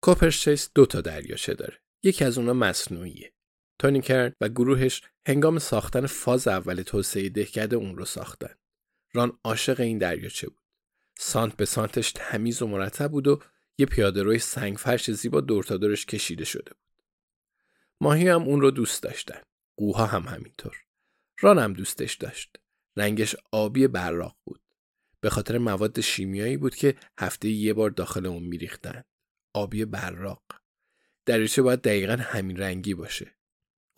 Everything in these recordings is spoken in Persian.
کوپرچیس دو تا دریاچه داره. یکی از اونا مصنوعیه. تونی کرن و گروهش هنگام ساختن فاز اول توسعه دهکده اون رو ساختن. ران عاشق این دریاچه بود. سانت به سانتش تمیز و مرتب بود و یه پیاده روی سنگ فرش زیبا دور تا دورش کشیده شده بود. ماهی هم اون رو دوست داشتن. قوها هم همینطور. ران هم دوستش داشت. رنگش آبی براق بود. به خاطر مواد شیمیایی بود که هفته یه بار داخل اون میریختن. آبی براق. دریاچه باید دقیقا همین رنگی باشه.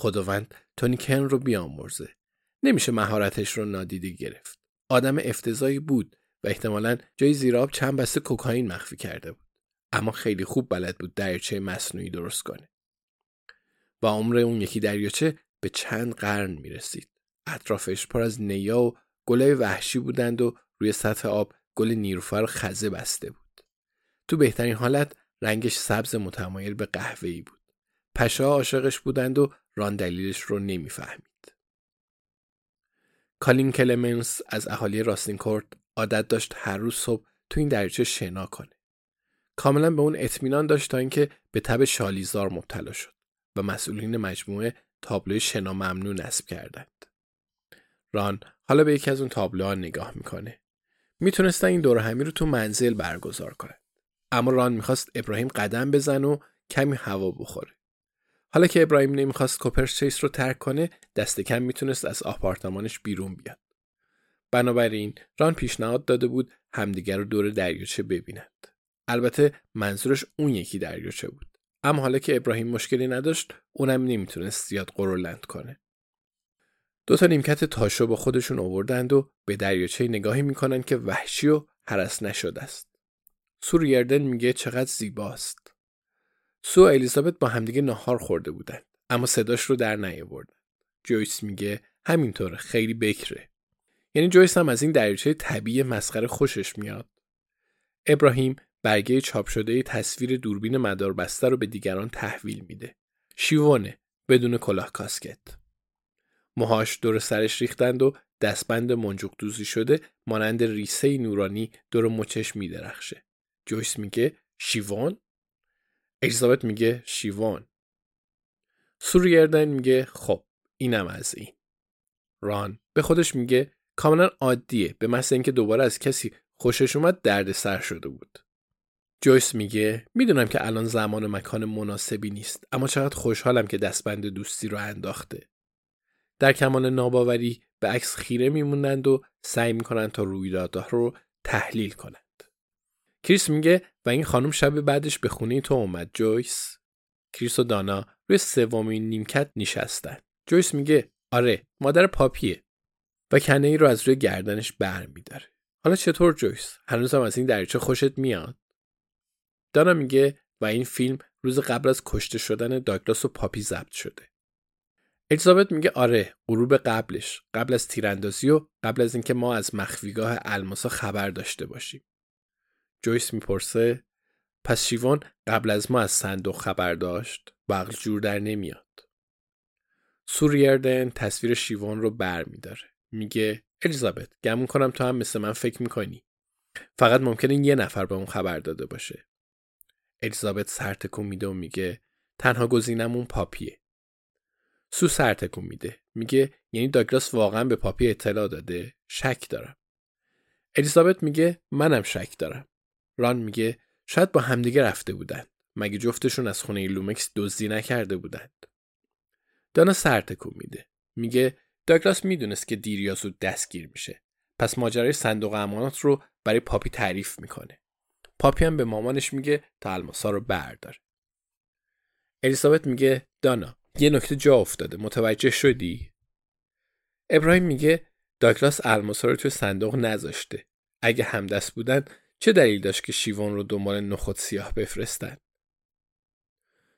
خداوند تونی کن رو بیامرزه. نمیشه مهارتش رو نادیده گرفت. آدم افتضایی بود و احتمالا جای زیراب چند بسته کوکائین مخفی کرده بود. اما خیلی خوب بلد بود دریاچه مصنوعی درست کنه. و عمر اون یکی دریاچه به چند قرن می‌رسید. اطرافش پر از نیا و گلای وحشی بودند و روی سطح آب گل نیروفر خزه بسته بود. تو بهترین حالت رنگش سبز متمایل به قهوه‌ای بود. پشه عاشقش بودند و ران دلیلش رو نمی‌فهمید. کالین کلمنس از اهالی راستینکورت عادت داشت هر روز صبح تو این دریچه شنا کنه. کاملا به اون اطمینان داشت تا اینکه به تب شالیزار مبتلا شد و مسئولین مجموعه تابلوی شنا ممنوع نصب کردند. ران حالا به یکی از اون تابلوها نگاه می‌کنه. می‌تونستن این دور همی رو تو منزل برگزار کنن. اما ران می‌خواست ابراهیم قدم بزن و کمی هوا بخوره. حالا که ابراهیم نمی‌خواست کوپرچیس رو ترک کنه دست کم می‌تونست از آپارتمانش بیرون بیاد. بنابراین ران پیشنهاد داده بود همدیگر رو دور دریاچه ببینند. البته منظورش اون یکی دریاچه بود. اما حالا که ابراهیم مشکلی نداشت اونم نمی‌تونست زیاد قرولند کنه. دو تا نیمکت تاشو با خودشون آوردند و به دریاچه نگاهی می‌کنن که وحشی و حرس نشده است. سور یردن میگه چقدر زیباست. سو و الیزابت با همدیگه ناهار خورده بودن اما صداش رو در نیاوردن. جویس میگه همینطوره خیلی بکره. یعنی جویس هم از این دریاچه طبیعی مسخره خوشش میاد. ابراهیم برگه چاپ شده تصویر دوربین مدار بسته رو به دیگران تحویل میده. شیوانه بدون کلاه کاسکت. موهاش دور سرش ریختند و دستبند منجوق دوزی شده مانند ریسه نورانی دور مچش میدرخشه. جویس میگه شیوان؟ الیزابت میگه شیوان. سوریردن میگه خب اینم از این. ران به خودش میگه کاملا عادیه به مثل اینکه دوباره از کسی خوشش اومد درد سر شده بود. جویس میگه می‌دونم که الان زمان و مکان مناسبی نیست اما چقدر خوشحالم که دستبند دوستی رو انداخته. در کمان ناباوری به عکس خیره میمونند و سعی می‌کنند تا رویدادها رو تحلیل کنند. کریس میگه و این خانم شب بعدش به خونه تو اومد. جویس کریس و دانا روی سومین نیمکت نشستن. جویس میگه آره مادر پاپیه و کنه ای رو از روی گردنش بر میداره. حالا چطور جویس؟ هنوزم از این دریچه خوشت میاد؟ دانا میگه و این فیلم روز قبل از کشته شدن داگلاس و پاپی ضبط شده. الیزابت میگه آره غروب قبلش قبل از تیراندازی و قبل از اینکه ما از مخفیگاه الماسا خبر داشته باشیم. جویس می‌پرسه پس شیوان قبل از ما از صندوق خبر داشت؟ بغل جور در نمیاد. سوریردن تصویر شیوان رو بر میداره. میگه الیزابت گمون کنم تو هم مثل من فکر می‌کنی. فقط ممکنه یه نفر به اون خبر داده باشه. الیزابت سر تکون میده و میگه تنها گزینمون پاپیه. سو سر تکون میده. میگه یعنی داگلاس واقعا به پاپی اطلاع داده؟ شک دارم. الیزابت میگه منم شک دارم. ران میگه شاید با همدیگه رفته بودن. مگه جفتشون از خونه لومکس دزدی نکرده بودند دانا سر تکون میده. میگه داگلاس می‌دونست که دیر یا زود دستگیر میشه. پس ماجرای صندوق امانات رو برای پاپی تعریف می‌کنه. پاپی هم به مامانش میگه تا الماسا رو برداره الیزابت میگه دانا یه نکته جا افتاده. متوجه شدی؟ ابراهیم میگه داگلاس الماسا رو توی صندوق نذاشته. اگه همدست بودن چه دلیل داشت که شیوان رو دنبال نخود سیاه بفرستن؟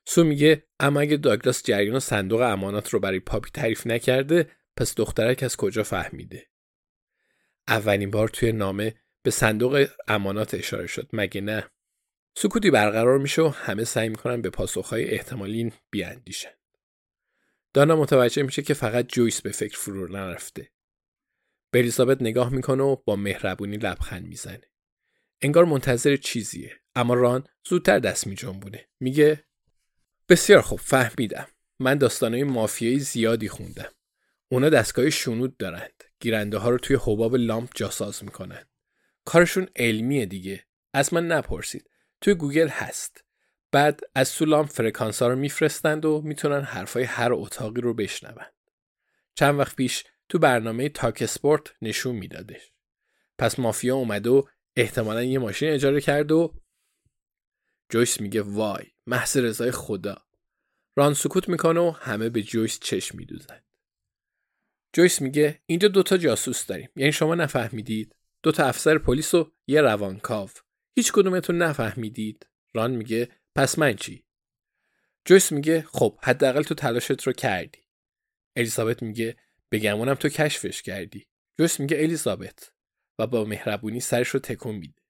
سو میگه اما اگه داگلاس جریان صندوق امانات رو برای پاپی تعریف نکرده پس دخترک از کجا فهمیده؟ اولین بار توی نامه به صندوق امانات اشاره شد. مگه نه؟ سکوتی برقرار میشه و همه سعی می‌کنن به پاسخهای احتمالی بیاندیشن. دانا متوجه میشه که فقط جویس به فکر فرو نرفته. به الیزابت نگاه می‌کنه و با مهربونی لبخند می‌زنه. انگار منتظر چیزیه. اما ران زودتر دست میجنبونه میگه بسیار خوب فهمیدم. من داستانهای مافیایی زیادی خوندم. اونا دستگاه شنود دارند. گیرنده ها رو توی حباب لامپ جاساز می‌کنن کارشون علمیه دیگه. از من نپرسید. توی گوگل هست. بعد از تو لامپ فرکانس ها رو میفرستند و می‌تونن حرفای هر اتاقی رو بشنوند چند وقت پیش تو برنامه talkSPORT نشون میدادش. پس مافیا اومد و احتمالا یه ماشین اجاره کرد و جویس میگه وای محض رضای خدا. ران سکوت می‌کنه و همه به جویس چشم میدوزند جویس میگه اینجا دوتا جاسوس داریم یعنی شما نفهمیدید. دوتا افسر پلیس و یه روانکاو. هیچ کدومتون نفهمیدید. ران میگه پس من چی؟ جویس میگه خب حداقل تو تلاشت رو کردی. الیزابت میگه بگمونم تو کشفش کردی. جویس میگه الیزابت. و با مهربونی سرش رو تکون میده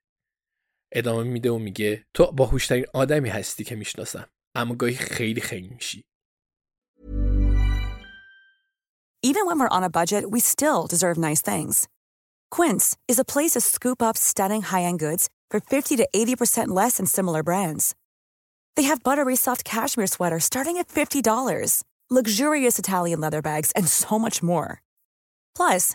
ادامه میده و میگه تو باهوشترین آدمی هستی که می‌شناسم اما گاهی خیلی خیلی میشی Even when we're on a budget, we still deserve nice things. Quince is a place to scoop up stunning high-end goods for 50 to 80% less than similar brands. They have buttery soft cashmere sweaters starting at $50, luxurious Italian leather bags, and so much more. Plus,